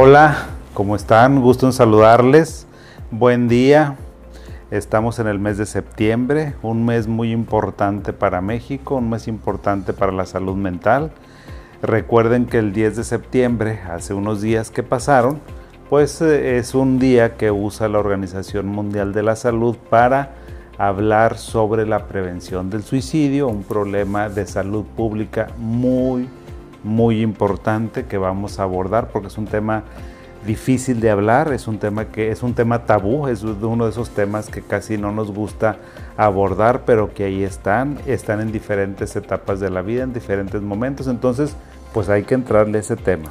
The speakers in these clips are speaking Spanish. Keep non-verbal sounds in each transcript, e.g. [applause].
Hola, ¿cómo están? Gusto en saludarles. Buen día. Estamos en el mes de septiembre, un mes muy importante para México, un mes importante para la salud mental. Recuerden que el 10 de septiembre, hace unos días que pasaron, pues eh, es un día que usa la Organización Mundial de la Salud para hablar sobre la prevención del suicidio, un problema de salud pública muy, muy importante que vamos a abordar porque es un tema difícil de hablar, es un tema que es un tema tabú, es uno de esos temas que casi no nos gusta abordar, pero que ahí están, están en diferentes etapas de la vida, en diferentes momentos, entonces pues hay que entrarle a ese tema.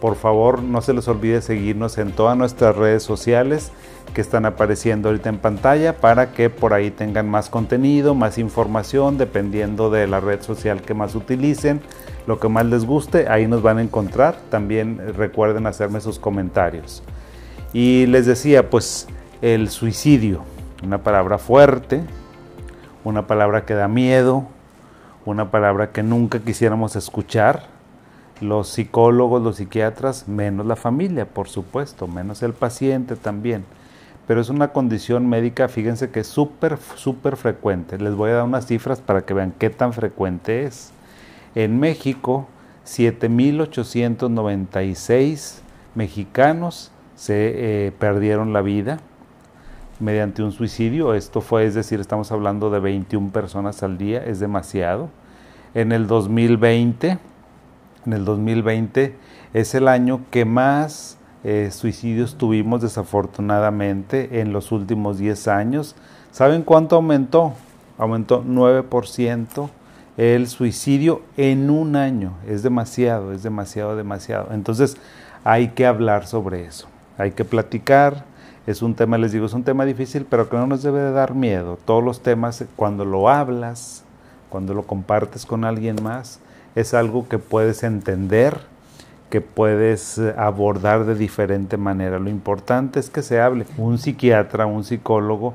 Por favor, no se les olvide seguirnos en todas nuestras redes sociales que están apareciendo ahorita en pantalla para que por ahí tengan más contenido, más información, dependiendo de la red social que más utilicen, lo que más les guste, ahí nos van a encontrar. También recuerden hacerme sus comentarios. Y les decía, pues el suicidio, una palabra fuerte, una palabra que da miedo, una palabra que nunca quisiéramos escuchar los psicólogos, los psiquiatras, menos la familia, por supuesto, menos el paciente también. Pero es una condición médica, fíjense que es súper, súper frecuente. Les voy a dar unas cifras para que vean qué tan frecuente es. En México, 7.896 mexicanos se eh, perdieron la vida mediante un suicidio. Esto fue, es decir, estamos hablando de 21 personas al día, es demasiado. En el 2020 en el 2020 es el año que más eh, suicidios tuvimos desafortunadamente en los últimos 10 años. ¿Saben cuánto aumentó? Aumentó 9% el suicidio en un año. Es demasiado, es demasiado, demasiado. Entonces hay que hablar sobre eso. Hay que platicar. Es un tema, les digo, es un tema difícil, pero que no nos debe de dar miedo. Todos los temas, cuando lo hablas, cuando lo compartes con alguien más, es algo que puedes entender, que puedes eh, abordar de diferente manera. Lo importante es que se hable. Un psiquiatra, un psicólogo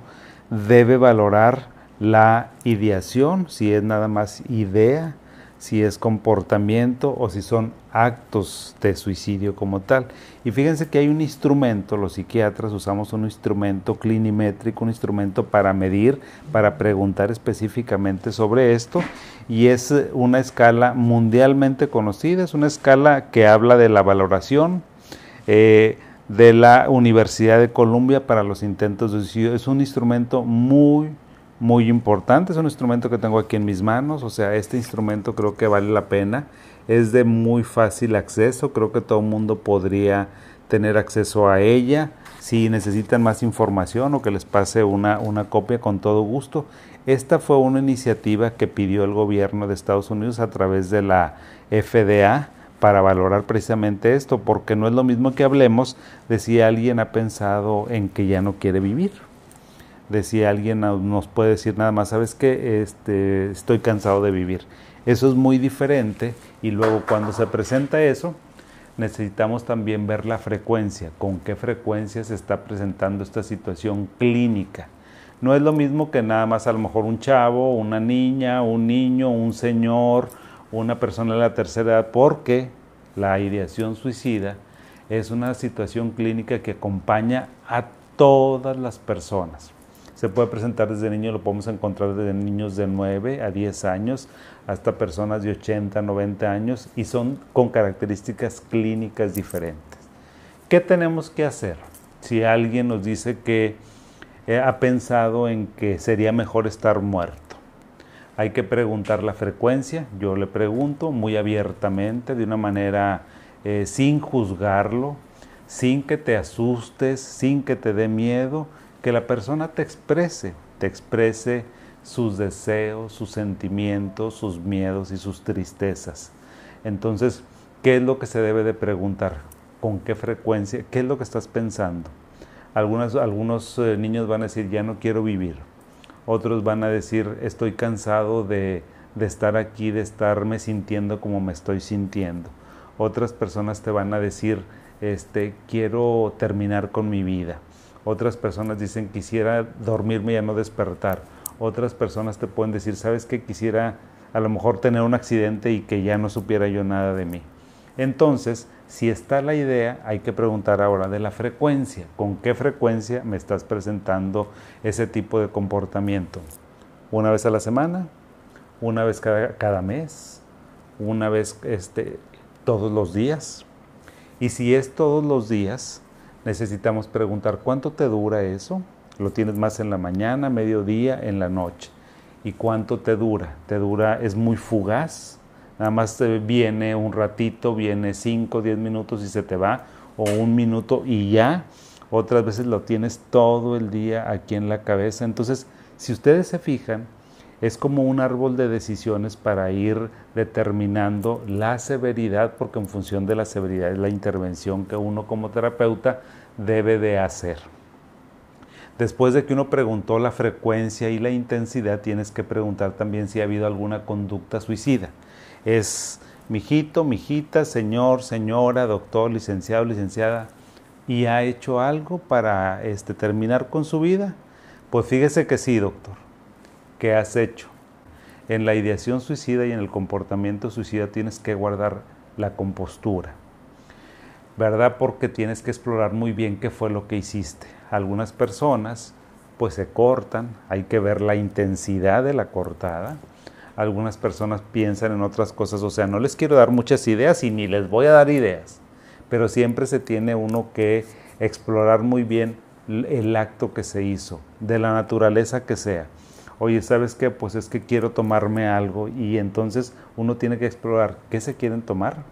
debe valorar la ideación, si es nada más idea, si es comportamiento o si son actos de suicidio como tal. Y fíjense que hay un instrumento, los psiquiatras usamos un instrumento clinimétrico, un instrumento para medir, para preguntar específicamente sobre esto, y es una escala mundialmente conocida, es una escala que habla de la valoración. Eh, de la Universidad de Columbia para los intentos de suicidio. Es un instrumento muy, muy importante. Es un instrumento que tengo aquí en mis manos, o sea, este instrumento creo que vale la pena. Es de muy fácil acceso, creo que todo el mundo podría tener acceso a ella. Si necesitan más información o que les pase una, una copia con todo gusto. Esta fue una iniciativa que pidió el gobierno de Estados Unidos a través de la FDA para valorar precisamente esto, porque no es lo mismo que hablemos de si alguien ha pensado en que ya no quiere vivir de si alguien nos puede decir nada más, sabes que este, estoy cansado de vivir. Eso es muy diferente y luego cuando se presenta eso, necesitamos también ver la frecuencia, con qué frecuencia se está presentando esta situación clínica. No es lo mismo que nada más a lo mejor un chavo, una niña, un niño, un señor, una persona de la tercera edad, porque la ideación suicida es una situación clínica que acompaña a todas las personas. Se puede presentar desde niños, lo podemos encontrar desde niños de 9 a 10 años hasta personas de 80, 90 años y son con características clínicas diferentes. ¿Qué tenemos que hacer si alguien nos dice que eh, ha pensado en que sería mejor estar muerto? Hay que preguntar la frecuencia, yo le pregunto muy abiertamente, de una manera eh, sin juzgarlo, sin que te asustes, sin que te dé miedo, que la persona te exprese, te exprese sus deseos, sus sentimientos, sus miedos y sus tristezas. Entonces, ¿qué es lo que se debe de preguntar? ¿Con qué frecuencia? ¿Qué es lo que estás pensando? Algunos, algunos eh, niños van a decir, ya no quiero vivir. Otros van a decir, estoy cansado de, de estar aquí, de estarme sintiendo como me estoy sintiendo. Otras personas te van a decir, este, quiero terminar con mi vida. Otras personas dicen quisiera dormirme y ya no despertar. Otras personas te pueden decir, sabes que quisiera a lo mejor tener un accidente y que ya no supiera yo nada de mí. Entonces, Si está la idea, hay que preguntar ahora de la frecuencia. ¿Con qué frecuencia me estás presentando ese tipo de comportamiento? ¿Una vez a la semana? ¿Una vez cada, mes? ¿Una vez este, todos los días? Y si es todos los días, necesitamos preguntar cuánto te dura eso. ¿Lo tienes más en la mañana, mediodía, en la noche? ¿Y cuánto te dura? ¿Te dura, es muy fugaz? Nada más viene un ratito, viene 5, 10 minutos y se te va, o un minuto y ya. Otras veces lo tienes todo el día aquí en la cabeza. Entonces, si ustedes se fijan, es como un árbol de decisiones para ir determinando la severidad, porque en función de la severidad es la intervención que uno como terapeuta debe de hacer. Después de que uno preguntó la frecuencia y la intensidad, tienes que preguntar también si ha habido alguna conducta suicida es mijito, mijita, señor, señora, doctor, licenciado, licenciada, y ha hecho algo para este, terminar con su vida? Pues fíjese que sí, doctor. ¿Qué has hecho? En la ideación suicida y en el comportamiento suicida tienes que guardar la compostura, ¿verdad? Porque tienes que explorar muy bien qué fue lo que hiciste. Algunas personas pues se cortan, hay que ver la intensidad de la cortada, algunas personas piensan en otras cosas, o sea, no les quiero dar muchas ideas y ni les voy a dar ideas, pero siempre se tiene uno que explorar muy bien el acto que se hizo, de la naturaleza que sea. Oye, ¿sabes qué? Pues es que quiero tomarme algo y entonces uno tiene que explorar qué se quieren tomar,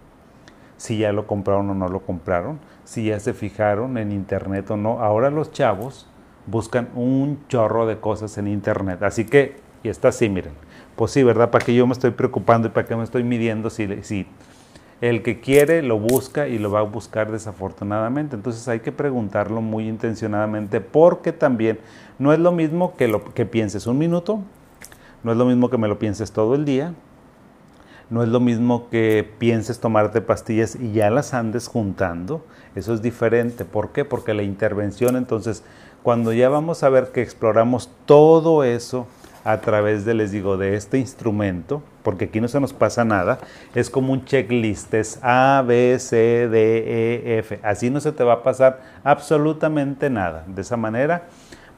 si ya lo compraron o no lo compraron, si ya se fijaron en internet o no. Ahora los chavos buscan un chorro de cosas en internet, así que, y está así, miren pues sí, ¿verdad? ¿Para qué yo me estoy preocupando y para qué me estoy midiendo si, si el que quiere lo busca y lo va a buscar desafortunadamente? Entonces hay que preguntarlo muy intencionadamente porque también no es lo mismo que lo que pienses un minuto, no es lo mismo que me lo pienses todo el día, no es lo mismo que pienses tomarte pastillas y ya las andes juntando. Eso es diferente. ¿Por qué? Porque la intervención, entonces, cuando ya vamos a ver que exploramos todo eso, a través de, les digo, de este instrumento, porque aquí no se nos pasa nada, es como un checklist, es A, B, C, D, E, F. Así no se te va a pasar absolutamente nada. De esa manera,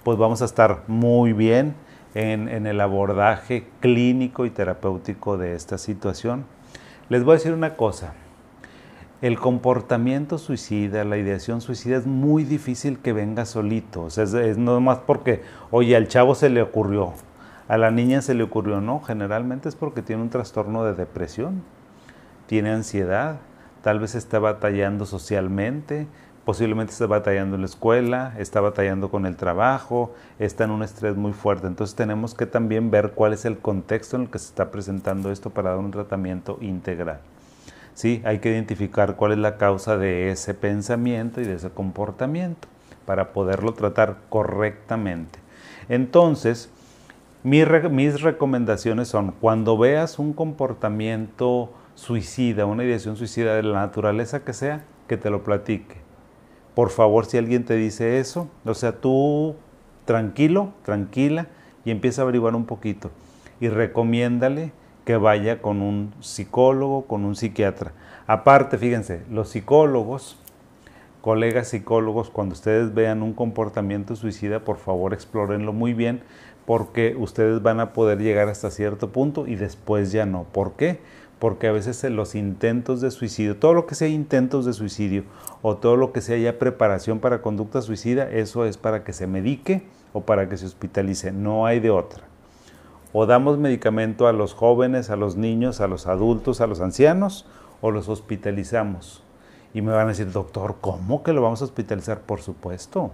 pues vamos a estar muy bien en, el abordaje clínico y terapéutico de esta situación. Les voy a decir una cosa. El comportamiento suicida, la ideación suicida es muy difícil que venga solito. O sea, es, es no más porque, oye, al chavo se le ocurrió, a la niña se le ocurrió, no, generalmente es porque tiene un trastorno de depresión, tiene ansiedad, tal vez está batallando socialmente, posiblemente está batallando en la escuela, está batallando con el trabajo, está en un estrés muy fuerte. Entonces tenemos que también ver cuál es el contexto en el que se está presentando esto para dar un tratamiento integral. Sí, hay que identificar cuál es la causa de ese pensamiento y de ese comportamiento para poderlo tratar correctamente. Entonces, mis, recomendaciones son, cuando veas un comportamiento suicida, una ideación suicida de la naturaleza que sea, que te lo platique. Por favor, si alguien te dice eso, o sea, tú tranquilo, tranquila, y empieza a averiguar un poquito. Y recomiéndale que vaya con un psicólogo, con un psiquiatra. Aparte, fíjense, los psicólogos, colegas psicólogos, cuando ustedes vean un comportamiento suicida, por favor explórenlo muy bien, porque ustedes van a poder llegar hasta cierto punto y después ya no. ¿Por qué? Porque a veces los intentos de suicidio, todo lo que sea intentos de suicidio o todo lo que sea ya preparación para conducta suicida, eso es para que se medique o para que se hospitalice, no hay de otra. O damos medicamento a los jóvenes, a los niños, a los adultos, a los ancianos, o los hospitalizamos. Y me van a decir, doctor, ¿cómo que lo vamos a hospitalizar? Por supuesto.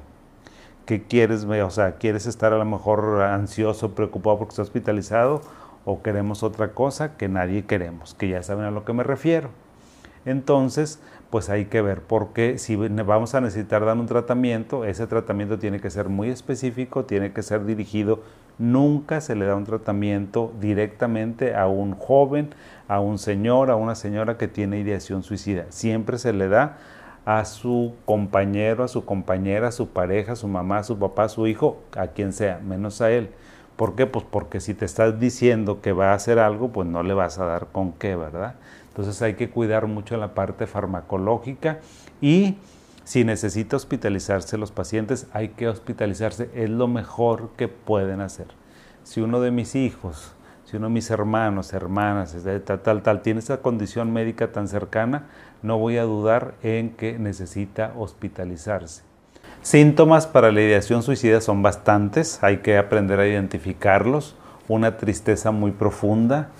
¿Qué quieres? O sea, ¿quieres estar a lo mejor ansioso, preocupado porque está hospitalizado? ¿O queremos otra cosa que nadie queremos? Que ya saben a lo que me refiero. Entonces, pues hay que ver, porque si vamos a necesitar dar un tratamiento, ese tratamiento tiene que ser muy específico, tiene que ser dirigido. Nunca se le da un tratamiento directamente a un joven, a un señor, a una señora que tiene ideación suicida. Siempre se le da a su compañero, a su compañera, a su pareja, a su mamá, a su papá, a su hijo, a quien sea, menos a él. ¿Por qué? Pues porque si te estás diciendo que va a hacer algo, pues no le vas a dar con qué, ¿verdad? Entonces hay que cuidar mucho la parte farmacológica y si necesita hospitalizarse los pacientes, hay que hospitalizarse. Es lo mejor que pueden hacer. Si uno de mis hijos, si uno de mis hermanos, hermanas, tal, tal, tal, tiene esa condición médica tan cercana, no voy a dudar en que necesita hospitalizarse. Síntomas para la ideación suicida son bastantes, hay que aprender a identificarlos. Una tristeza muy profunda,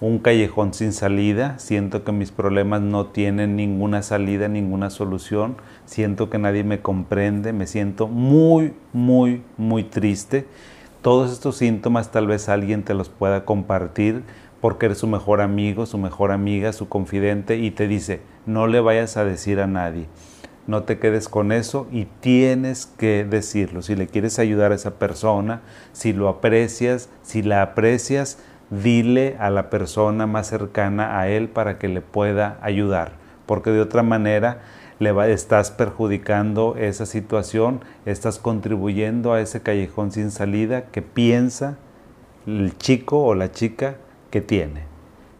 un callejón sin salida, siento que mis problemas no tienen ninguna salida, ninguna solución, siento que nadie me comprende, me siento muy, muy, muy triste. Todos estos síntomas tal vez alguien te los pueda compartir porque eres su mejor amigo, su mejor amiga, su confidente y te dice, no le vayas a decir a nadie, no te quedes con eso y tienes que decirlo. Si le quieres ayudar a esa persona, si lo aprecias, si la aprecias, dile a la persona más cercana a él para que le pueda ayudar, porque de otra manera le va, estás perjudicando esa situación, estás contribuyendo a ese callejón sin salida que piensa el chico o la chica que tiene.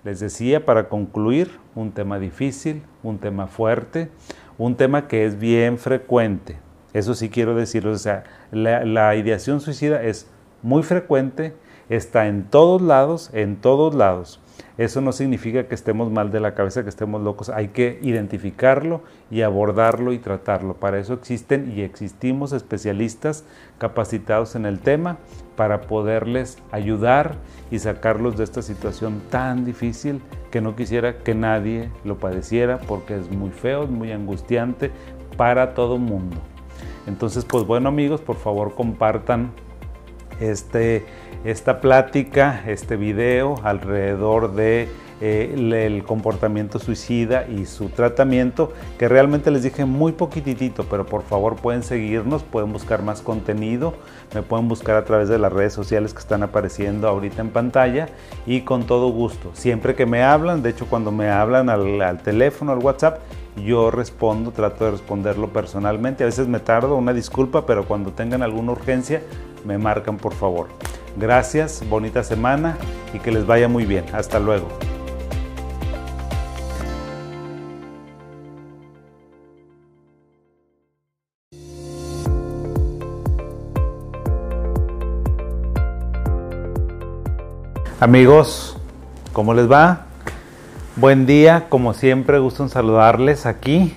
Les decía para concluir, un tema difícil, un tema fuerte, un tema que es bien frecuente. Eso sí quiero decirlo, o sea, la, la ideación suicida es muy frecuente, está en todos lados, en todos lados. Eso no significa que estemos mal de la cabeza, que estemos locos. Hay que identificarlo y abordarlo y tratarlo. Para eso existen y existimos especialistas capacitados en el tema para poderles ayudar y sacarlos de esta situación tan difícil que no quisiera que nadie lo padeciera porque es muy feo, es muy angustiante para todo mundo. Entonces, pues bueno amigos, por favor compartan este esta plática, este video alrededor de eh, el comportamiento suicida y su tratamiento, que realmente les dije muy poquitito, pero por favor pueden seguirnos, pueden buscar más contenido, me pueden buscar a través de las redes sociales que están apareciendo ahorita en pantalla y con todo gusto. Siempre que me hablan, de hecho cuando me hablan al, al teléfono, al WhatsApp, yo respondo, trato de responderlo personalmente. A veces me tardo, una disculpa, pero cuando tengan alguna urgencia, me marcan por favor. Gracias, bonita semana y que les vaya muy bien. Hasta luego. Amigos, ¿cómo les va? Buen día, como siempre, gusto en saludarles aquí,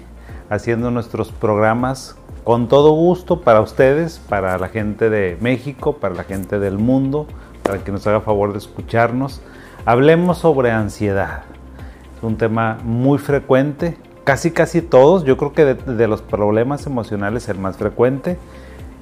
haciendo nuestros programas con todo gusto para ustedes, para la gente de México, para la gente del mundo, para que nos haga favor de escucharnos. Hablemos sobre ansiedad. Es un tema muy frecuente, casi casi todos, yo creo que de, de los problemas emocionales el más frecuente.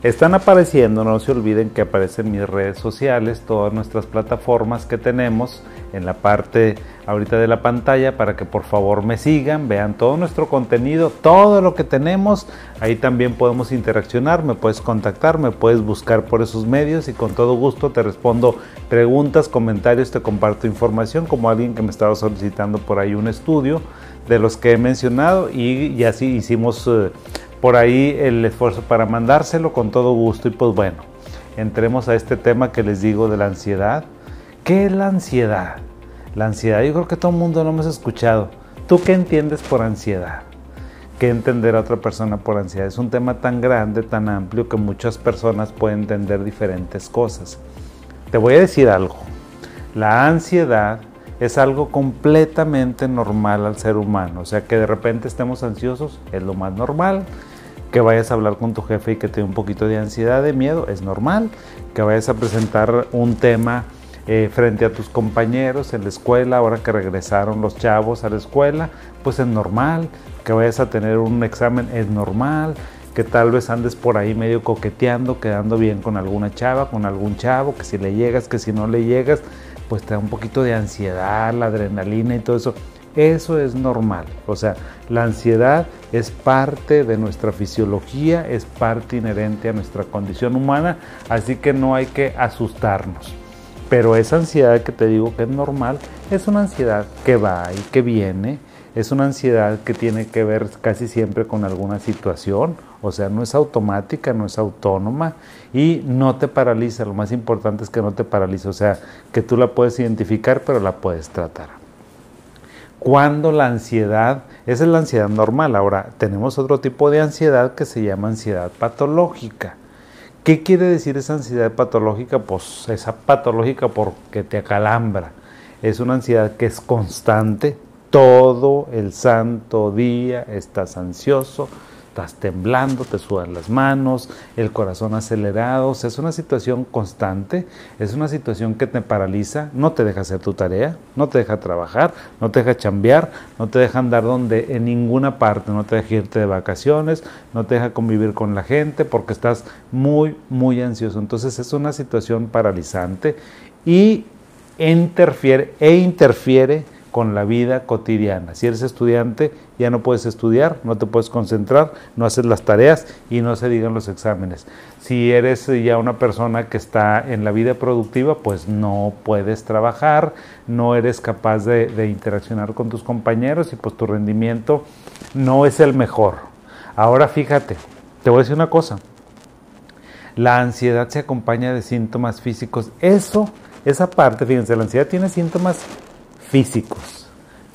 Están apareciendo, no se olviden que aparecen mis redes sociales, todas nuestras plataformas que tenemos en la parte ahorita de la pantalla para que por favor me sigan, vean todo nuestro contenido, todo lo que tenemos. Ahí también podemos interaccionar, me puedes contactar, me puedes buscar por esos medios y con todo gusto te respondo preguntas, comentarios, te comparto información como alguien que me estaba solicitando por ahí un estudio de los que he mencionado y, y así hicimos... Eh, por ahí el esfuerzo para mandárselo con todo gusto. Y pues bueno, entremos a este tema que les digo de la ansiedad. ¿Qué es la ansiedad? La ansiedad, yo creo que todo el mundo lo hemos escuchado. ¿Tú qué entiendes por ansiedad? ¿Qué entender a otra persona por ansiedad? Es un tema tan grande, tan amplio, que muchas personas pueden entender diferentes cosas. Te voy a decir algo. La ansiedad es algo completamente normal al ser humano. O sea, que de repente estemos ansiosos es lo más normal que vayas a hablar con tu jefe y que te dé un poquito de ansiedad, de miedo, es normal. Que vayas a presentar un tema eh, frente a tus compañeros en la escuela, ahora que regresaron los chavos a la escuela, pues es normal. Que vayas a tener un examen, es normal. Que tal vez andes por ahí medio coqueteando, quedando bien con alguna chava, con algún chavo, que si le llegas, que si no le llegas, pues te da un poquito de ansiedad, la adrenalina y todo eso. Eso es normal. O sea, la ansiedad es parte de nuestra fisiología, es parte inherente a nuestra condición humana, así que no hay que asustarnos. Pero esa ansiedad que te digo que es normal, es una ansiedad que va y que viene, es una ansiedad que tiene que ver casi siempre con alguna situación, o sea, no es automática, no es autónoma y no te paraliza. Lo más importante es que no te paraliza, o sea, que tú la puedes identificar, pero la puedes tratar. Cuando la ansiedad, esa es la ansiedad normal. Ahora, tenemos otro tipo de ansiedad que se llama ansiedad patológica. ¿Qué quiere decir esa ansiedad patológica? Pues esa patológica porque te acalambra. Es una ansiedad que es constante, todo el santo día estás ansioso, estás temblando, te sudan las manos, el corazón acelerado, es una situación constante, es una situación que te paraliza, no te deja hacer tu tarea, no te deja trabajar, no te deja chambear, no te deja andar donde en ninguna parte, no te deja irte de vacaciones, no te deja convivir con la gente porque estás muy, muy ansioso. Entonces es una situación paralizante y interfiere e interfiere con la vida cotidiana. Si eres estudiante, ya no puedes estudiar, no te puedes concentrar, no haces las tareas y no se digan los exámenes. Si eres ya una persona que está en la vida productiva, pues no puedes trabajar, no eres capaz de, de interaccionar con tus compañeros y pues tu rendimiento no es el mejor. Ahora fíjate, te voy a decir una cosa. La ansiedad se acompaña de síntomas físicos. Eso, esa parte, fíjense, la ansiedad tiene síntomas físicos,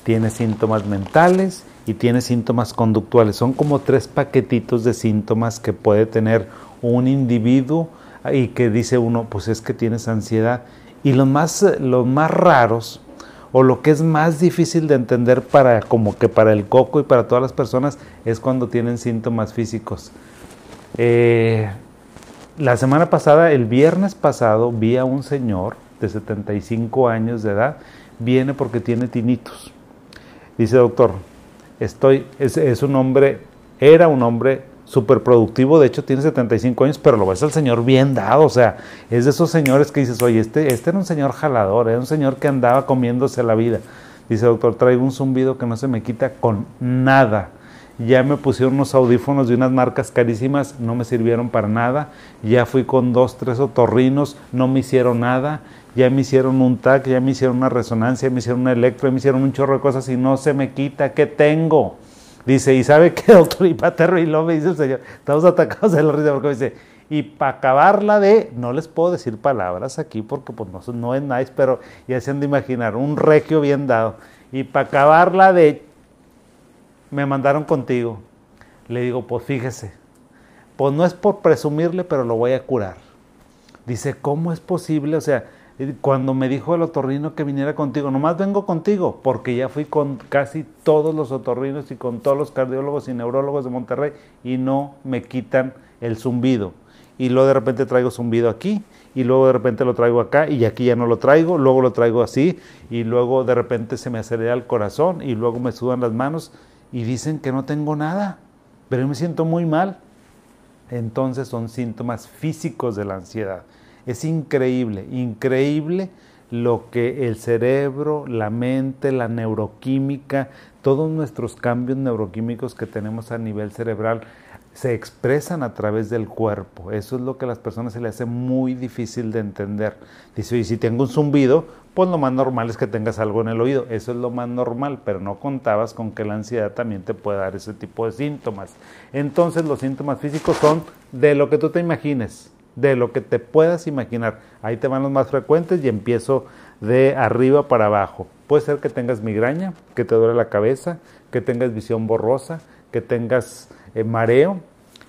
tiene síntomas mentales y tiene síntomas conductuales. Son como tres paquetitos de síntomas que puede tener un individuo y que dice uno, pues es que tienes ansiedad. Y los más, los más raros o lo que es más difícil de entender para como que para el coco y para todas las personas es cuando tienen síntomas físicos. Eh, la semana pasada, el viernes pasado, vi a un señor de 75 años de edad viene porque tiene tinitos. Dice, doctor, estoy, es, un hombre, era un hombre súper productivo, de hecho tiene 75 años, pero lo ves al señor bien dado, o sea, es de esos señores que dices, oye, este, este era un señor jalador, era un señor que andaba comiéndose la vida. Dice, doctor, traigo un zumbido que no se me quita con nada. Ya me pusieron unos audífonos de unas marcas carísimas, no me sirvieron para nada. Ya fui con dos, tres otorrinos, no me hicieron nada ya me hicieron un TAC, ya me hicieron una resonancia, me hicieron un electro, me hicieron un chorro de cosas y no se me quita, ¿qué tengo? Dice, ¿y sabe qué, [laughs] doctor? Y paterro, y lo me dice el señor, estamos atacados de la risa porque me dice, y para acabarla de, no les puedo decir palabras aquí porque pues no, no es nice, pero ya se han de imaginar, un regio bien dado. Y para acabarla de, me mandaron contigo. Le digo, pues fíjese, pues no es por presumirle, pero lo voy a curar. Dice, ¿cómo es posible? O sea, cuando me dijo el otorrino que viniera contigo, nomás vengo contigo, porque ya fui con casi todos los otorrinos y con todos los cardiólogos y neurólogos de Monterrey y no me quitan el zumbido. Y luego de repente traigo zumbido aquí y luego de repente lo traigo acá y aquí ya no lo traigo, luego lo traigo así y luego de repente se me acelera el corazón y luego me sudan las manos y dicen que no tengo nada, pero yo me siento muy mal. Entonces son síntomas físicos de la ansiedad. Es increíble, increíble lo que el cerebro, la mente, la neuroquímica, todos nuestros cambios neuroquímicos que tenemos a nivel cerebral se expresan a través del cuerpo. Eso es lo que a las personas se les hace muy difícil de entender. Dice, y si tengo un zumbido, pues lo más normal es que tengas algo en el oído. Eso es lo más normal, pero no contabas con que la ansiedad también te puede dar ese tipo de síntomas. Entonces los síntomas físicos son de lo que tú te imagines de lo que te puedas imaginar. Ahí te van los más frecuentes y empiezo de arriba para abajo. Puede ser que tengas migraña, que te duele la cabeza, que tengas visión borrosa, que tengas eh, mareo,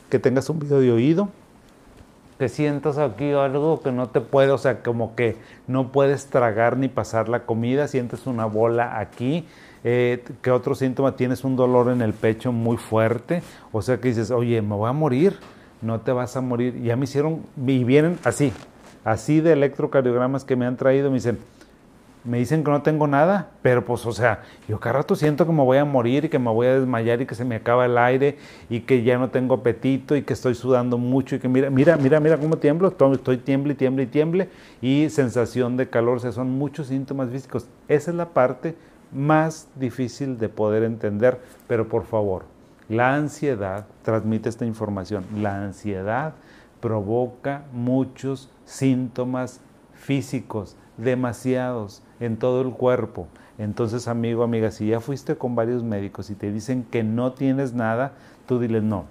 que tengas un video de oído, que sientas aquí algo que no te puede, o sea, como que no puedes tragar ni pasar la comida, sientes una bola aquí, eh, ¿qué otro síntoma? Tienes un dolor en el pecho muy fuerte, o sea que dices, oye, me voy a morir, no te vas a morir. Ya me hicieron, y vienen así, así de electrocardiogramas que me han traído, me dicen, me dicen que no tengo nada, pero pues, o sea, yo cada rato siento que me voy a morir y que me voy a desmayar y que se me acaba el aire y que ya no tengo apetito y que estoy sudando mucho y que mira, mira, mira, mira cómo tiemblo, estoy tiemble y tiemble y tiemble y sensación de calor, o sea, son muchos síntomas físicos. Esa es la parte más difícil de poder entender, pero por favor, la ansiedad transmite esta información. La ansiedad provoca muchos síntomas físicos, demasiados, en todo el cuerpo. Entonces, amigo, amiga, si ya fuiste con varios médicos y te dicen que no tienes nada, tú diles no.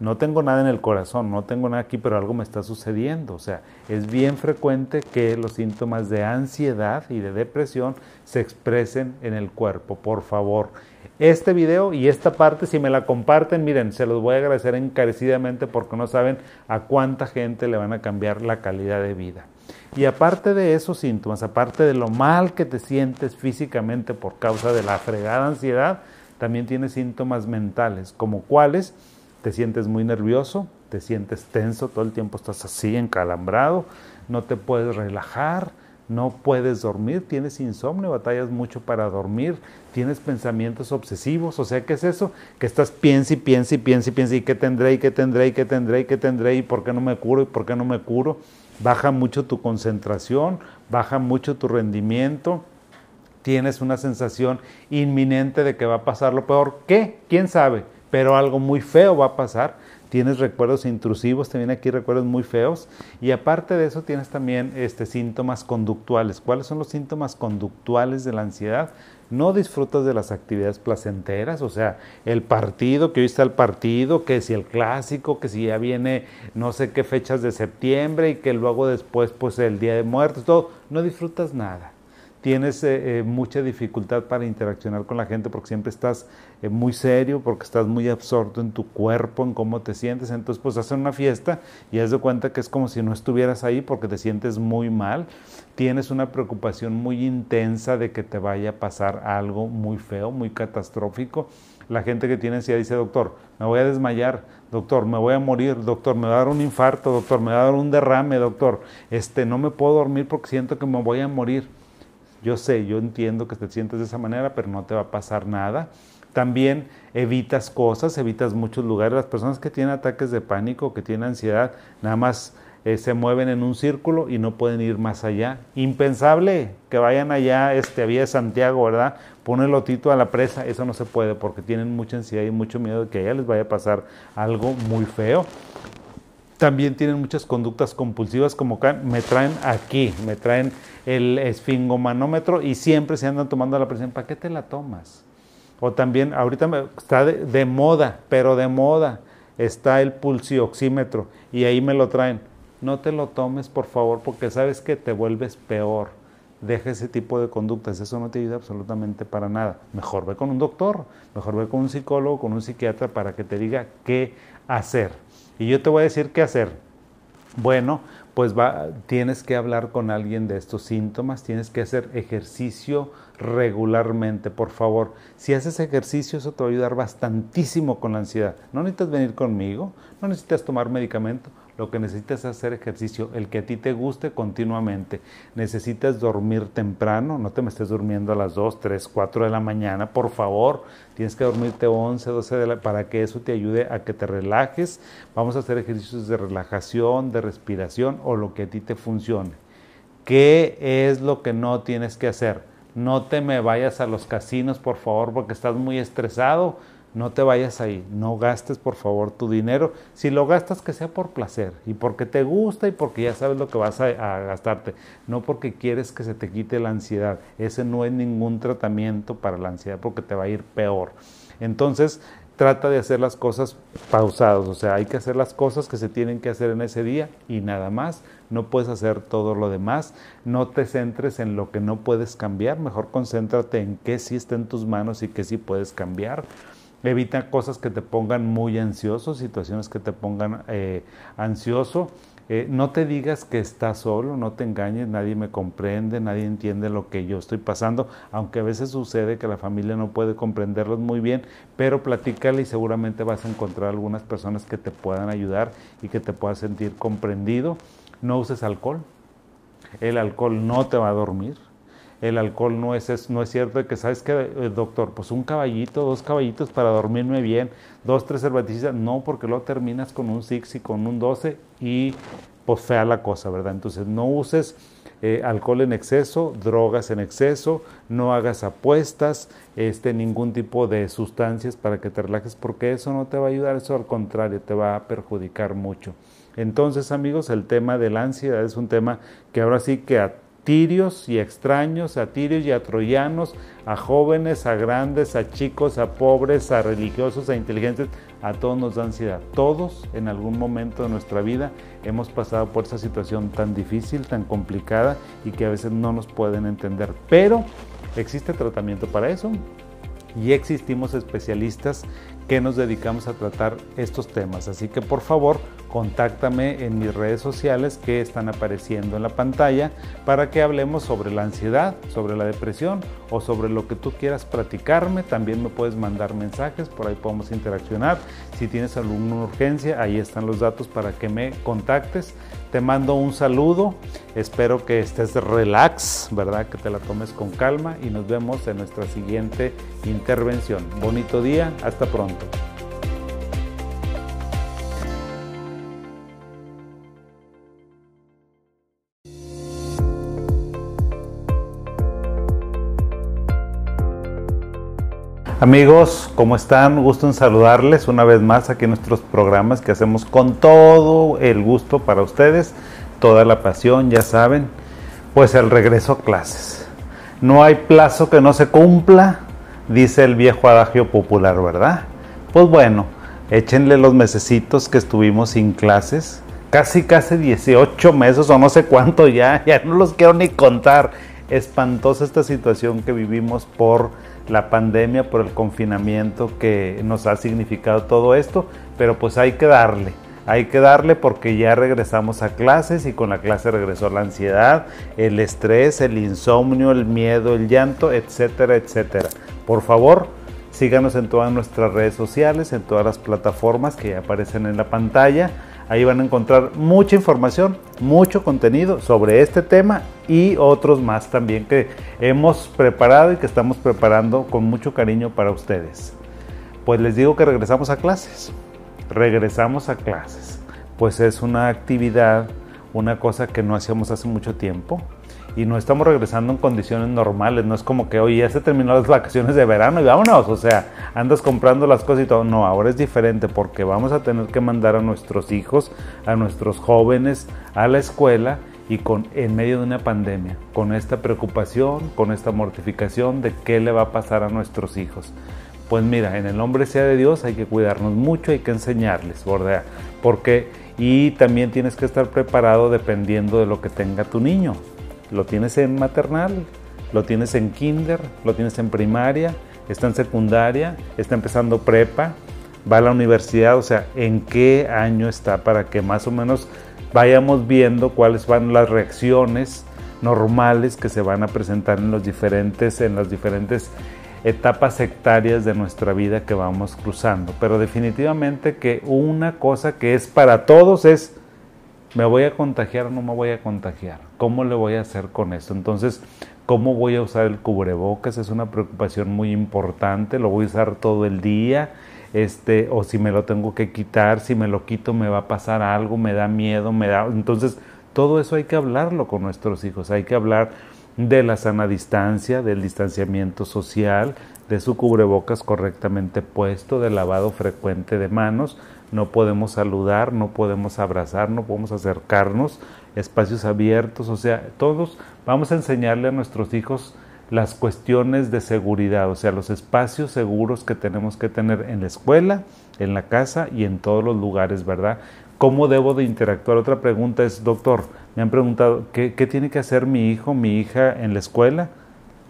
no tengo nada en el corazón, no tengo nada aquí, pero algo me está sucediendo. O sea, es bien frecuente que los síntomas de ansiedad y de depresión se expresen en el cuerpo. Por favor, este video y esta parte, si me la comparten, miren, se los voy a agradecer encarecidamente porque no saben a cuánta gente le van a cambiar la calidad de vida. Y aparte de esos síntomas, aparte de lo mal que te sientes físicamente por causa de la fregada ansiedad, también tienes síntomas mentales, como cuáles te sientes muy nervioso, te sientes tenso, todo el tiempo estás así, encalambrado, no te puedes relajar, no puedes dormir, tienes insomnio, batallas mucho para dormir, tienes pensamientos obsesivos, o sea, ¿qué es eso? Que estás piensa y piensa y piensa y piensa y qué tendré y qué tendré y qué tendré y qué tendré y por qué no me curo y por qué no me curo. Baja mucho tu concentración, baja mucho tu rendimiento, tienes una sensación inminente de que va a pasar lo peor. ¿Qué? ¿Quién sabe? Pero algo muy feo va a pasar tienes recuerdos intrusivos, también aquí recuerdos muy feos y aparte de eso tienes también este, síntomas conductuales. ¿Cuáles son los síntomas conductuales de la ansiedad? No disfrutas de las actividades placenteras, o sea, el partido, que hoy está el partido, que si el clásico, que si ya viene no sé qué fechas de septiembre y que luego después pues el Día de Muertos, todo, no disfrutas nada tienes eh, eh, mucha dificultad para interaccionar con la gente porque siempre estás eh, muy serio, porque estás muy absorto en tu cuerpo, en cómo te sientes. Entonces, pues hacer una fiesta y has de cuenta que es como si no estuvieras ahí porque te sientes muy mal. Tienes una preocupación muy intensa de que te vaya a pasar algo muy feo, muy catastrófico. La gente que tiene ansiedad dice, doctor, me voy a desmayar, doctor, me voy a morir, doctor, me va a dar un infarto, doctor, me va a dar un derrame, doctor, este, no me puedo dormir porque siento que me voy a morir yo sé, yo entiendo que te sientes de esa manera, pero no te va a pasar nada. También evitas cosas, evitas muchos lugares. Las personas que tienen ataques de pánico, que tienen ansiedad, nada más eh, se mueven en un círculo y no pueden ir más allá. Impensable que vayan allá, este, vía Santiago, ¿verdad? Pone el lotito a la presa, eso no se puede porque tienen mucha ansiedad y mucho miedo de que allá les vaya a pasar algo muy feo. También tienen muchas conductas compulsivas como me traen aquí, me traen el esfingomanómetro y siempre se andan tomando la presión. ¿Para qué te la tomas? O también, ahorita está de, moda, pero de moda, está el pulsioxímetro y ahí me lo traen. No te lo tomes, por favor, porque sabes que te vuelves peor. Deja ese tipo de conductas, eso no te ayuda absolutamente para nada. Mejor ve con un doctor, mejor ve con un psicólogo, con un psiquiatra para que te diga qué hacer. Y yo te voy a decir qué hacer. Bueno, pues va, tienes que hablar con alguien de estos síntomas, tienes que hacer ejercicio regularmente, por favor. Si haces ejercicio, eso te va a ayudar bastantísimo con la ansiedad. No necesitas venir conmigo, no necesitas tomar medicamento, lo que necesitas es hacer ejercicio, el que a ti te guste continuamente. Necesitas dormir temprano, no te me estés durmiendo a las 2, 3, 4 de la mañana, por favor. Tienes que dormirte 11, 12 de la para que eso te ayude a que te relajes. Vamos a hacer ejercicios de relajación, de respiración o lo que a ti te funcione. ¿Qué es lo que no tienes que hacer? No te me vayas a los casinos, por favor, porque estás muy estresado no te vayas ahí, no gastes por favor tu dinero. Si lo gastas, que sea por placer y porque te gusta y porque ya sabes lo que vas a, gastarte, no porque quieres que se te quite la ansiedad. Ese no es ningún tratamiento para la ansiedad porque te va a ir peor. Entonces, trata de hacer las cosas pausadas, o sea, hay que hacer las cosas que se tienen que hacer en ese día y nada más, no puedes hacer todo lo demás, no te centres en lo que no puedes cambiar, mejor concéntrate en qué sí está en tus manos y qué sí puedes cambiar. Evita cosas que te pongan muy ansioso, situaciones que te pongan eh, ansioso. Eh, no te digas que estás solo, no te engañes, nadie me comprende, nadie entiende lo que yo estoy pasando, aunque a veces sucede que la familia no puede comprenderlo muy bien, pero platícale y seguramente vas a encontrar algunas personas que te puedan ayudar y que te puedas sentir comprendido. No uses alcohol, el alcohol no te va a dormir, el alcohol no es, no es cierto que, ¿sabes qué, eh, doctor? Pues un caballito, dos caballitos para dormirme bien, dos, tres cervecitas, no, porque luego terminas con un six y con un 12 y pues fea la cosa, ¿verdad? Entonces no uses eh, alcohol en exceso, drogas en exceso, no hagas apuestas, este, ningún tipo de sustancias para que te relajes, porque eso no te va a ayudar, eso al contrario, te va a perjudicar mucho. Entonces, amigos, el tema de la ansiedad es un tema que ahora sí que a tirios y extraños, a tirios y a troyanos, a jóvenes, a grandes, a chicos, a pobres, a religiosos, a inteligentes, a todos nos da ansiedad. Todos en algún momento de nuestra vida hemos pasado por esa situación tan difícil, tan complicada y que a veces no nos pueden entender. Pero existe tratamiento para eso y existimos especialistas que nos dedicamos a tratar estos temas. Así que por favor, contáctame en mis redes sociales que están apareciendo en la pantalla para que hablemos sobre la ansiedad, sobre la depresión o sobre lo que tú quieras platicarme. También me puedes mandar mensajes, por ahí podemos interaccionar. Si tienes alguna urgencia, ahí están los datos para que me contactes. Te mando un saludo, espero que estés relax, ¿verdad? Que te la tomes con calma y nos vemos en nuestra siguiente intervención. Bonito día, hasta pronto. Amigos, ¿cómo están? Gusto en saludarles una vez más aquí en nuestros programas que hacemos con todo el gusto para ustedes, toda la pasión, ya saben, pues el regreso a clases. No hay plazo que no se cumpla, dice el viejo adagio popular, ¿verdad? Pues bueno, échenle los mesecitos que estuvimos sin clases, casi casi 18 meses o no sé cuánto ya, [laughs] ya no los quiero ni contar. Espantosa esta situación que vivimos por la pandemia, por el confinamiento que nos ha significado todo esto, pero pues hay que darle, hay que darle porque ya regresamos a clases y con la clase regresó la ansiedad, el estrés, el insomnio, el miedo, el llanto, etcétera, etcétera. Por favor, síganos en todas nuestras redes sociales, en todas las plataformas que aparecen en la pantalla Ahí van a encontrar mucha información, mucho contenido sobre este tema y otros más también que hemos preparado y que estamos preparando con mucho cariño para ustedes. Pues les digo que regresamos a clases. Regresamos a clases. Pues es una actividad, una cosa que no hacíamos hace mucho tiempo y no estamos regresando en condiciones normales. No es como que, hoy ya se terminó las vacaciones de verano y vámonos. O sea, andas comprando las cosas y todo. No, ahora es diferente porque vamos a tener que mandar a nuestros hijos, a nuestros jóvenes a la escuela y con en medio de una pandemia, con esta preocupación, con esta mortificación de qué le va a pasar a nuestros hijos. Pues mira, en el nombre sea de Dios hay que cuidarnos mucho, hay que enseñarles, ¿verdad? Porque y también tienes que estar preparado dependiendo de lo que tenga tu niño. Lo tienes en maternal, lo tienes en kinder, lo tienes en primaria, está en secundaria, está empezando prepa, va a la universidad, o sea, en qué año está para que más o menos vayamos viendo cuáles van las reacciones normales que se van a presentar en los diferentes en las diferentes etapas sectarias de nuestra vida que vamos cruzando, pero definitivamente que una cosa que es para todos es ¿Me voy a contagiar o no me voy a contagiar? ¿Cómo le voy a hacer con esto? Entonces, ¿cómo voy a usar el cubrebocas? Es una preocupación muy importante. ¿Lo voy a usar todo el día? Este, o si me lo tengo que quitar, si me lo quito me va a pasar algo, me da miedo, me da... Entonces, todo eso hay que hablarlo con nuestros hijos. Hay que hablar de la sana distancia, del distanciamiento social, de su cubrebocas correctamente puesto, del lavado frecuente de manos, no podemos saludar, no podemos abrazar, no podemos acercarnos, espacios abiertos, o sea, todos vamos a enseñarle a nuestros hijos las cuestiones de seguridad, o sea, los espacios seguros que tenemos que tener en la escuela, en la casa y en todos los lugares, ¿verdad? ¿Cómo debo de interactuar? Otra pregunta es, doctor, me han preguntado, ¿qué, qué tiene que hacer mi hijo, mi hija en la escuela?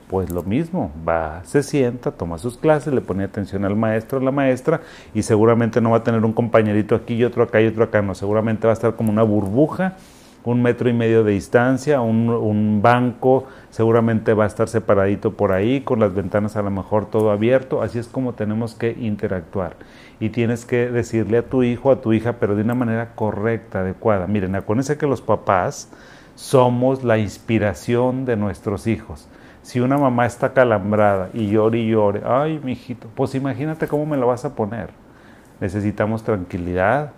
Pues lo mismo, va, se sienta, toma sus clases, le pone atención al maestro o la maestra y seguramente no va a tener un compañerito aquí y otro acá y otro acá, no, seguramente va a estar como una burbuja, un metro y medio de distancia, un, un banco, seguramente va a estar separadito por ahí, con las ventanas a lo mejor todo abierto, así es como tenemos que interactuar. Y tienes que decirle a tu hijo, a tu hija, pero de una manera correcta, adecuada. Miren, acuérdense que los papás somos la inspiración de nuestros hijos si una mamá está calambrada y llore y llore, ay, mijito, pues imagínate cómo me lo vas a poner. Necesitamos tranquilidad,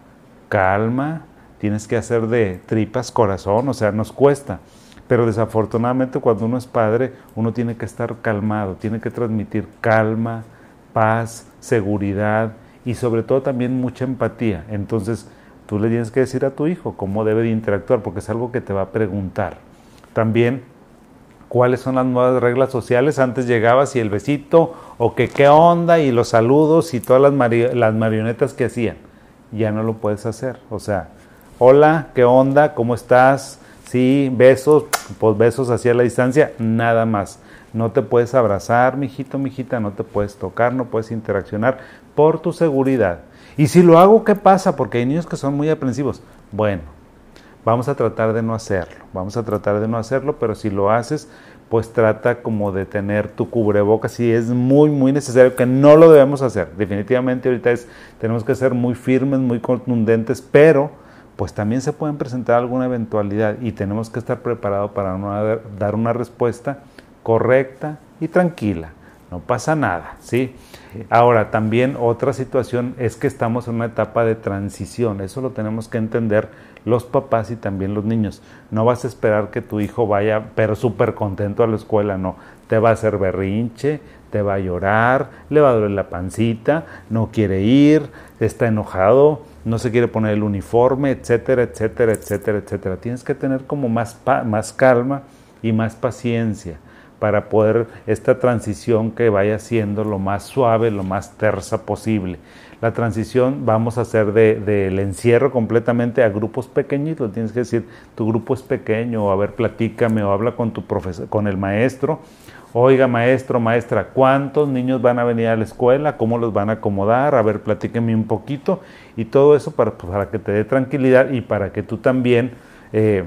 calma, tienes que hacer de tripas corazón, o sea, nos cuesta. Pero desafortunadamente cuando uno es padre, uno tiene que estar calmado, tiene que transmitir calma, paz, seguridad y sobre todo también mucha empatía. Entonces, tú le tienes que decir a tu hijo cómo debe de interactuar, porque es algo que te va a preguntar. También cuáles son las nuevas reglas sociales. Antes llegabas y el besito, o que qué onda, y los saludos y todas las, las marionetas que hacían. Ya no lo puedes hacer. O sea, hola, qué onda, cómo estás, sí, besos, pues besos hacia la distancia, nada más. No te puedes abrazar, mijito, mijita, no te puedes tocar, no puedes interaccionar por tu seguridad. Y si lo hago, ¿qué pasa? Porque hay niños que son muy aprensivos. Bueno, Vamos a tratar de no hacerlo, vamos a tratar de no hacerlo, pero si lo haces, pues trata como de tener tu cubrebocas si es muy, muy necesario, que no lo debemos hacer. Definitivamente ahorita es, tenemos que ser muy firmes, muy contundentes, pero pues también se pueden presentar alguna eventualidad y tenemos que estar preparados para dar una respuesta correcta y tranquila. No pasa nada, ¿sí? Ahora, también otra situación es que estamos en una etapa de transición, eso lo tenemos que entender los papás y también los niños. No vas a esperar que tu hijo vaya, pero súper contento a la escuela, no. Te va a hacer berrinche, te va a llorar, le va a doler la pancita, no quiere ir, está enojado, no se quiere poner el uniforme, etcétera, etcétera, etcétera, etcétera. Tienes que tener como más, más calma y más paciencia para poder esta transición que vaya siendo lo más suave, lo más tersa posible la transición vamos a hacer del de, encierro completamente a grupos pequeñitos. Tienes que decir, tu grupo es pequeño, o a ver, platícame, o habla con tu profesor, con el maestro. Oiga, maestro, maestra, ¿cuántos niños van a venir a la escuela? ¿Cómo los van a acomodar? A ver, platíqueme un poquito. Y todo eso para, para que te dé tranquilidad y para que tú también eh,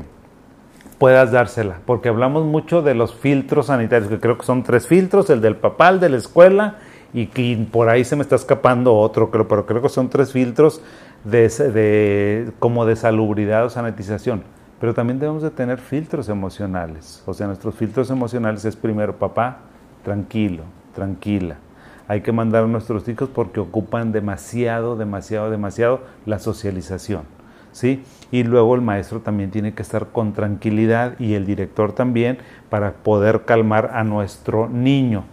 puedas dársela. Porque hablamos mucho de los filtros sanitarios, que creo que son tres filtros, el del papal, de la escuela y que por ahí se me está escapando otro, creo, pero creo que son tres filtros de, de, como de salubridad o sanitización. Pero también debemos de tener filtros emocionales. O sea, nuestros filtros emocionales es primero, papá, tranquilo, tranquila. Hay que mandar a nuestros hijos porque ocupan demasiado, demasiado, demasiado la socialización. Y luego el maestro también tiene que estar con tranquilidad y el director también para poder calmar a nuestro niño.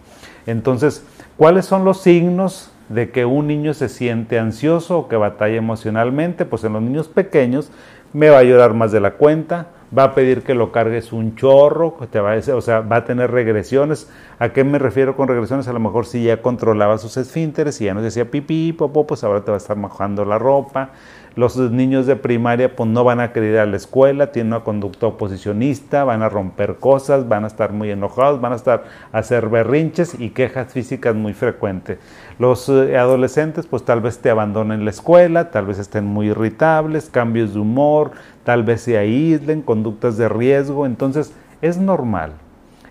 Entonces, ¿Cuáles son los signos de que un niño se siente ansioso o que batalla emocionalmente? Pues en los niños pequeños me va a llorar más de la cuenta, va a pedir que lo cargues un chorro, te va a, o sea, va a tener regresiones. ¿A qué me refiero con regresiones? A lo mejor si ya controlaba sus esfínteres y ya no decía pipí, popó, pues ahora te va a estar mojando la ropa los niños de primaria pues no van a querer ir a la escuela, tienen una conducta oposicionista, van a romper cosas, van a estar muy enojados, van a estar a hacer berrinches y quejas físicas muy frecuentes. Los eh, adolescentes pues tal vez te abandonen la escuela, tal vez estén muy irritables, cambios de humor, tal vez se aíslen, conductas de riesgo, entonces es normal.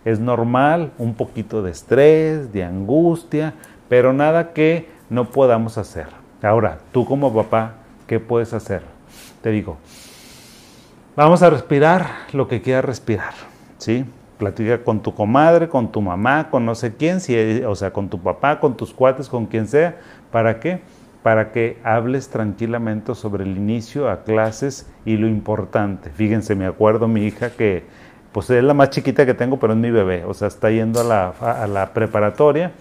Es normal un poquito de estrés, de angustia, pero nada que no podamos hacer. Ahora, tú como papá, ¿qué puedes hacer? Te digo, vamos a respirar lo que quieras respirar, ¿sí? Platica con tu comadre, con tu mamá, con no sé quién, si, o sea, con tu papá, con tus cuates, con quien sea. ¿Para qué? Para que hables tranquilamente sobre el inicio a clases y lo importante. Fíjense, me acuerdo mi hija que, pues es la más chiquita que tengo, pero es mi bebé, o sea, está yendo a la, a la preparatoria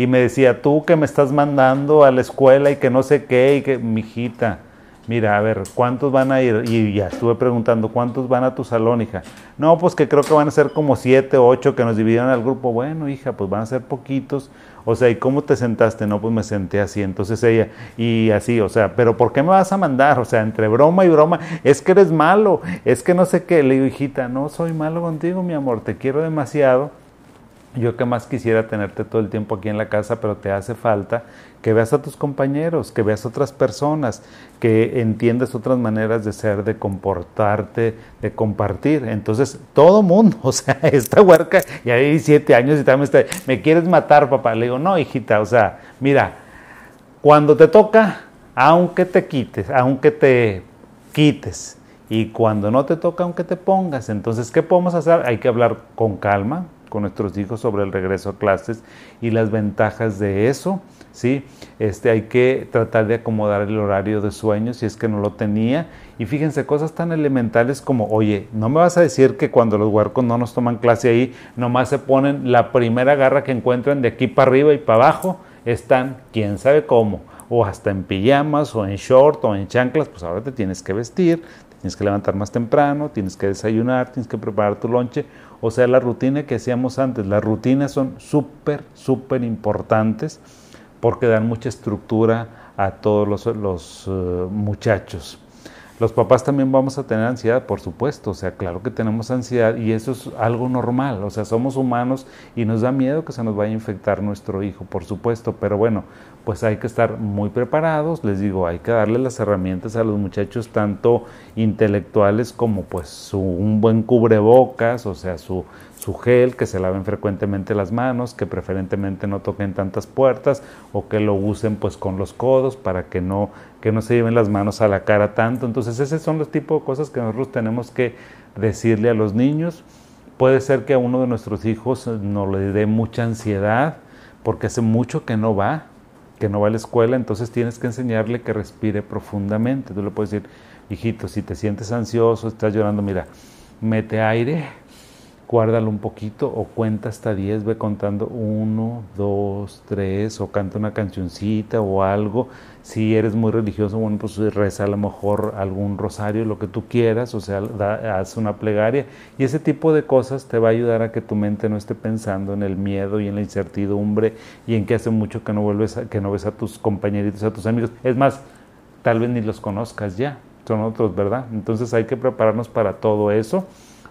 y me decía, tú que me estás mandando a la escuela y que no sé qué, y que, mijita, mira, a ver, ¿cuántos van a ir? Y ya estuve preguntando, ¿cuántos van a tu salón, hija? No, pues que creo que van a ser como siete, ocho que nos dividieron al grupo. Bueno, hija, pues van a ser poquitos. O sea, ¿y cómo te sentaste? No, pues me senté así. Entonces ella, y así, o sea, ¿pero por qué me vas a mandar? O sea, entre broma y broma, es que eres malo, es que no sé qué. Le digo, hijita, no soy malo contigo, mi amor, te quiero demasiado yo que más quisiera tenerte todo el tiempo aquí en la casa, pero te hace falta que veas a tus compañeros, que veas otras personas, que entiendas otras maneras de ser, de comportarte, de compartir. Entonces, todo mundo, [laughs] o sea, esta huerca, ya hay siete años y también está, me quieres matar, papá. Le digo, no, hijita, o sea, mira, cuando te toca, aunque te quites, aunque te quites, y cuando no te toca, aunque te pongas. Entonces, ¿qué podemos hacer? Hay que hablar con calma, con nuestros hijos sobre el regreso a clases y las ventajas de eso. ¿sí? Este, hay que tratar de acomodar el horario de sueño si es que no lo tenía. Y fíjense, cosas tan elementales como, oye, no me vas a decir que cuando los huercos no nos toman clase ahí, nomás se ponen la primera garra que encuentran de aquí para arriba y para abajo, están quién sabe cómo, o hasta en pijamas, o en short, o en chanclas, pues ahora te tienes que vestir, tienes que levantar más temprano, tienes que desayunar, tienes que preparar tu lonche, O sea, la rutina que hacíamos antes, las rutinas son súper, súper importantes porque dan mucha estructura a todos los, los eh, muchachos. Los papás también vamos a tener ansiedad, por supuesto, o sea, claro que tenemos ansiedad y eso es algo normal, o sea, somos humanos y nos da miedo que se nos vaya a infectar nuestro hijo, por supuesto, pero bueno, pues hay que estar muy preparados, les digo, hay que darle las herramientas a los muchachos, tanto intelectuales como pues un buen cubrebocas, o sea, su, su gel, que se laven frecuentemente las manos, que preferentemente no toquen tantas puertas o que lo usen pues con los codos para que no, que no se lleven las manos a la cara tanto. Entonces, esos son los tipos de cosas que nosotros tenemos que decirle a los niños. Puede ser que a uno de nuestros hijos no le dé mucha ansiedad porque hace mucho que no va, que no va a la escuela, entonces tienes que enseñarle que respire profundamente. Tú le puedes decir, hijito, si te sientes ansioso, estás llorando, mira, mete aire, guárdalo un poquito o cuenta hasta 10, ve contando 1, 2, 3 o canta una cancioncita o algo. Si eres muy religioso, bueno, pues reza a lo mejor algún rosario, lo que tú quieras, o sea, haz una plegaria y ese tipo de cosas te va a ayudar a que tu mente no esté pensando en el miedo y en la incertidumbre y en que hace mucho que no vuelves que no ves a tus compañeritos, a tus amigos. Es más, tal vez ni los conozcas ya, son otros, ¿verdad? Entonces hay que prepararnos para todo eso.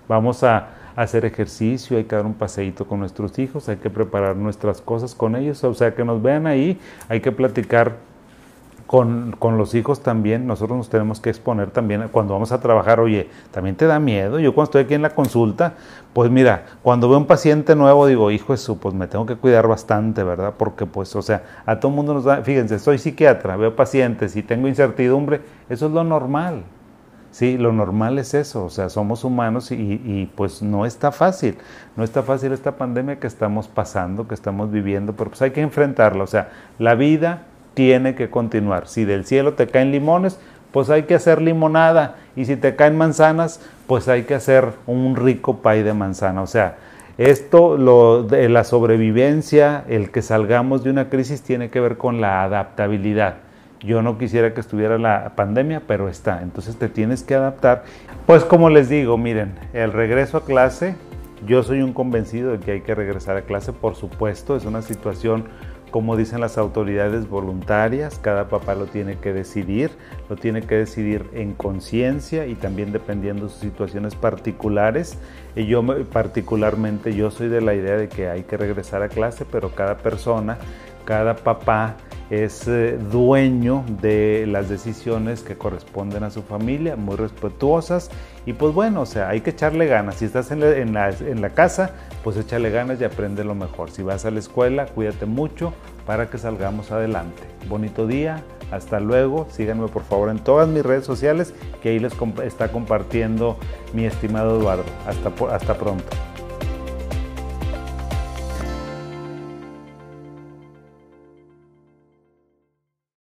Vamos a hacer ejercicio, hay que dar un paseíto con nuestros hijos, hay que preparar nuestras cosas con ellos, o sea, que nos vean ahí, hay que platicar con, con, los hijos también, nosotros nos tenemos que exponer también cuando vamos a trabajar, oye, también te da miedo, yo cuando estoy aquí en la consulta, pues mira, cuando veo un paciente nuevo digo, hijo eso, pues me tengo que cuidar bastante, ¿verdad? Porque pues, o sea, a todo mundo nos da, fíjense, soy psiquiatra, veo pacientes y tengo incertidumbre, eso es lo normal, Sí, lo normal es eso, o sea, somos humanos y, pues no está fácil, no está fácil esta pandemia que estamos pasando, que estamos viviendo, pero pues hay que enfrentarla, o sea, la vida tiene que continuar. Si del cielo te caen limones, pues hay que hacer limonada y si te caen manzanas, pues hay que hacer un rico pay de manzana, o sea, esto, lo de la sobrevivencia, el que salgamos de una crisis tiene que ver con la adaptabilidad yo no quisiera que estuviera la pandemia, pero está. Entonces te tienes que adaptar. Pues como les digo, miren, el regreso a clase, yo soy un convencido de que hay que regresar a clase, por supuesto, es una situación como dicen las autoridades voluntarias, cada papá lo tiene que decidir, lo tiene que decidir en conciencia y también dependiendo de sus situaciones particulares. Y yo particularmente yo soy de la idea de que hay que regresar a clase, pero cada persona, cada papá es eh, dueño de las decisiones que corresponden a su familia, muy respetuosas y pues bueno, o sea, hay que echarle ganas. Si estás en la, en la, casa, pues échale ganas y aprende lo mejor. Si vas a la escuela, cuídate mucho para que salgamos adelante. Bonito día, hasta luego. Síganme por favor en todas mis redes sociales que ahí les está compartiendo mi estimado Eduardo. Hasta, hasta pronto.